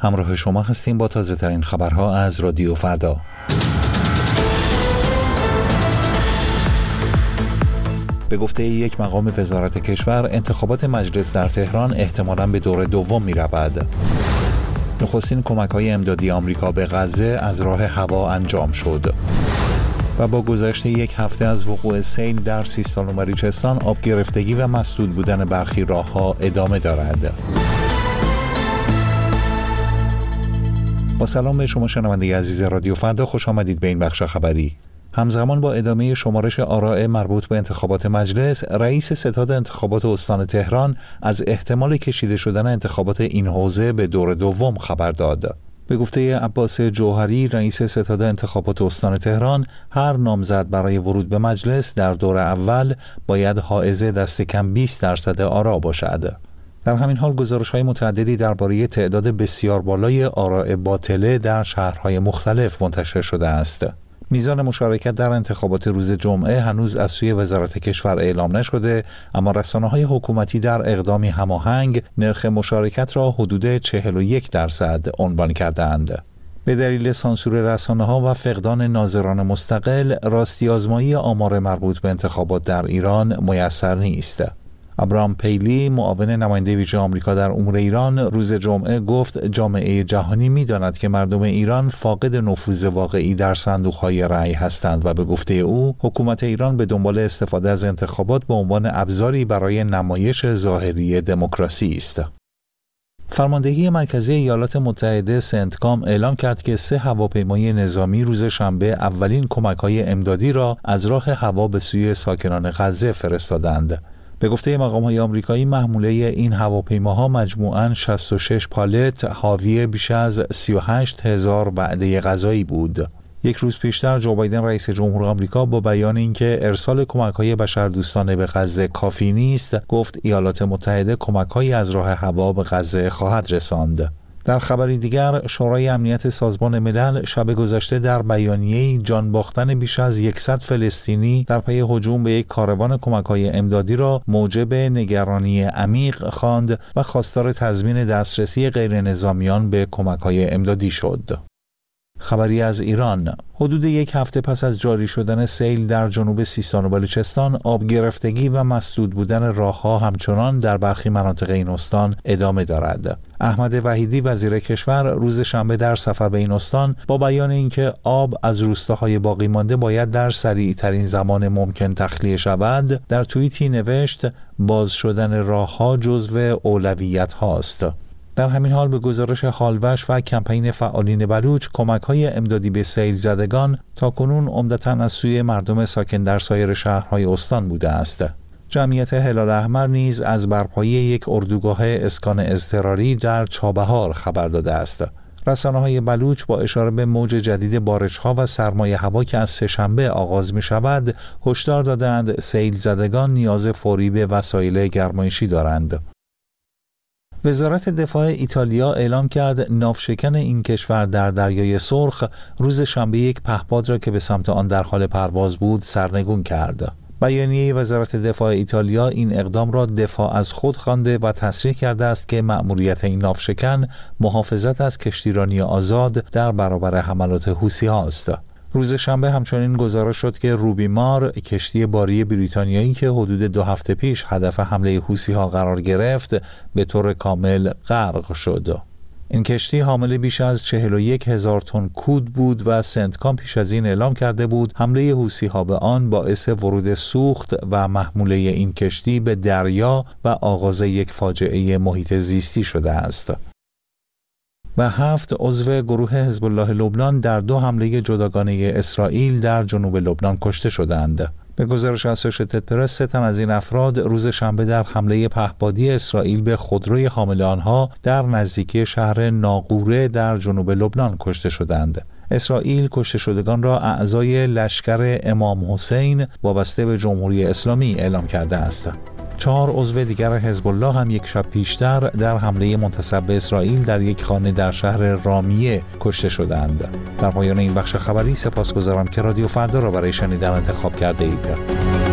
همراه شما هستیم با تازه ترین خبرها از رادیو فردا به گفته یک مقام وزارت کشور انتخابات مجلس در تهران احتمالا به دور دوم می رود. نخستین کمک های امدادی آمریکا به غزه از راه هوا انجام شد. و با گذشت یک هفته از وقوع سیل در سیستان و بلوچستان آب گرفتگی و مسدود بودن برخی راهها ادامه دارد. با سلام به شما شنونده عزیز رادیو فردا خوش آمدید به این بخش خبری. همزمان با ادامه شمارش آراء مربوط به انتخابات مجلس رئیس ستاد انتخابات استان تهران از احتمال کشیده شدن انتخابات این حوزه به دور دوم خبر داد. به گفته عباس جوهری رئیس ستاد انتخابات استان تهران هر نامزد برای ورود به مجلس در دور اول باید حائز دست کم 20 درصد آرا باشد. در همین حال گزارش های متعددی درباره تعداد بسیار بالای آراء باطله در شهرهای مختلف منتشر شده است. میزان مشارکت در انتخابات روز جمعه هنوز از سوی وزارت کشور اعلام نشده اما رسانه های حکومتی در اقدامی هماهنگ نرخ مشارکت را حدود 41 درصد عنوان کردند. به دلیل سانسور رسانه ها و فقدان ناظران مستقل راستی آزمایی آمار مربوط به انتخابات در ایران میسر نیست. ابرام پیلی معاون نماینده ویژه آمریکا در امور ایران روز جمعه گفت جامعه جهانی می‌داند که مردم ایران فاقد نفوذ واقعی در صندوقهای رأی هستند و به گفته او حکومت ایران به دنبال استفاده از انتخابات به عنوان ابزاری برای نمایش ظاهری دموکراسی است. فرماندهی مرکزی ایالات متحده سنتکام اعلام کرد که سه هواپیمای نظامی روز شنبه اولین کمک های امدادی را از راه هوا به سوی ساکنان غزه فرستادند. به گفته مقام های آمریکایی محموله این هواپیماها مجموعاً 66 پالت حاوی بیش از 38 هزار وعده غذایی بود. یک روز پیشتر جو بایدن رئیس جمهور آمریکا با بیان اینکه ارسال کمک های بشردوستانه به غزه کافی نیست گفت ایالات متحده کمک از راه هوا به غزه خواهد رساند در خبری دیگر شورای امنیت سازمان ملل شب گذشته در بیانیه جان باختن بیش از 100 فلسطینی در پی هجوم به یک کاروان های امدادی را موجب نگرانی عمیق خواند و خواستار تضمین دسترسی غیر نظامیان به های امدادی شد. خبری از ایران. حدود یک هفته پس از جاری شدن سیل در جنوب سیستان و بلوچستان آب گرفتگی و مسدود بودن راهها همچنان در برخی مناطق این استان ادامه دارد. احمد وحیدی وزیر کشور روز شنبه در سفر به این استان با بیان اینکه آب از روستاهای باقی مانده باید در سریع ترین زمان ممکن تخلیه شود در توییتی نوشت باز شدن راهها جزو اولویت هاست در همین حال به گزارش حالوش و کمپین فعالین بلوچ کمک های امدادی به سیل زدگان تا کنون عمدتا از سوی مردم ساکن در سایر شهرهای استان بوده است. جمعیت هلال احمر نیز از برپایی یک اردوگاه اسکان اضطراری در چابهار خبر داده است. رسانه های بلوچ با اشاره به موج جدید بارش ها و سرمایه هوا که از سهشنبه آغاز می شود هشدار دادند سیل زدگان نیاز فوری به وسایل گرمایشی دارند. وزارت دفاع ایتالیا اعلام کرد نافشکن این کشور در دریای سرخ روز شنبه یک پهپاد را که به سمت آن در حال پرواز بود سرنگون کرد. بیانیه وزارت دفاع ایتالیا این اقدام را دفاع از خود خوانده و تصریح کرده است که مأموریت این نافشکن محافظت از کشتیرانی آزاد در برابر حملات حوسی است. روز شنبه همچنین گزارش شد که روبی مار کشتی باری بریتانیایی که حدود دو هفته پیش هدف حمله حوسی ها قرار گرفت به طور کامل غرق شد. این کشتی حامل بیش از 41 هزار تن کود بود و سنتکام پیش از این اعلام کرده بود حمله حوسی ها به آن باعث ورود سوخت و محموله این کشتی به دریا و آغاز یک فاجعه محیط زیستی شده است. و هفت عضو گروه حزب الله لبنان در دو حمله جداگانه اسرائیل در جنوب لبنان کشته شدند. به گزارش اسوشیتد پرس سه تن از این افراد روز شنبه در حمله پهپادی اسرائیل به خودروی حامل آنها در نزدیکی شهر ناقوره در جنوب لبنان کشته شدند. اسرائیل کشته شدگان را اعضای لشکر امام حسین وابسته به جمهوری اسلامی اعلام کرده است. چهار عضو دیگر حزب الله هم یک شب پیشتر در حمله منتصب به اسرائیل در یک خانه در شهر رامیه کشته شدند. در پایان این بخش خبری سپاسگزارم که رادیو فردا را برای شنیدن انتخاب کرده اید.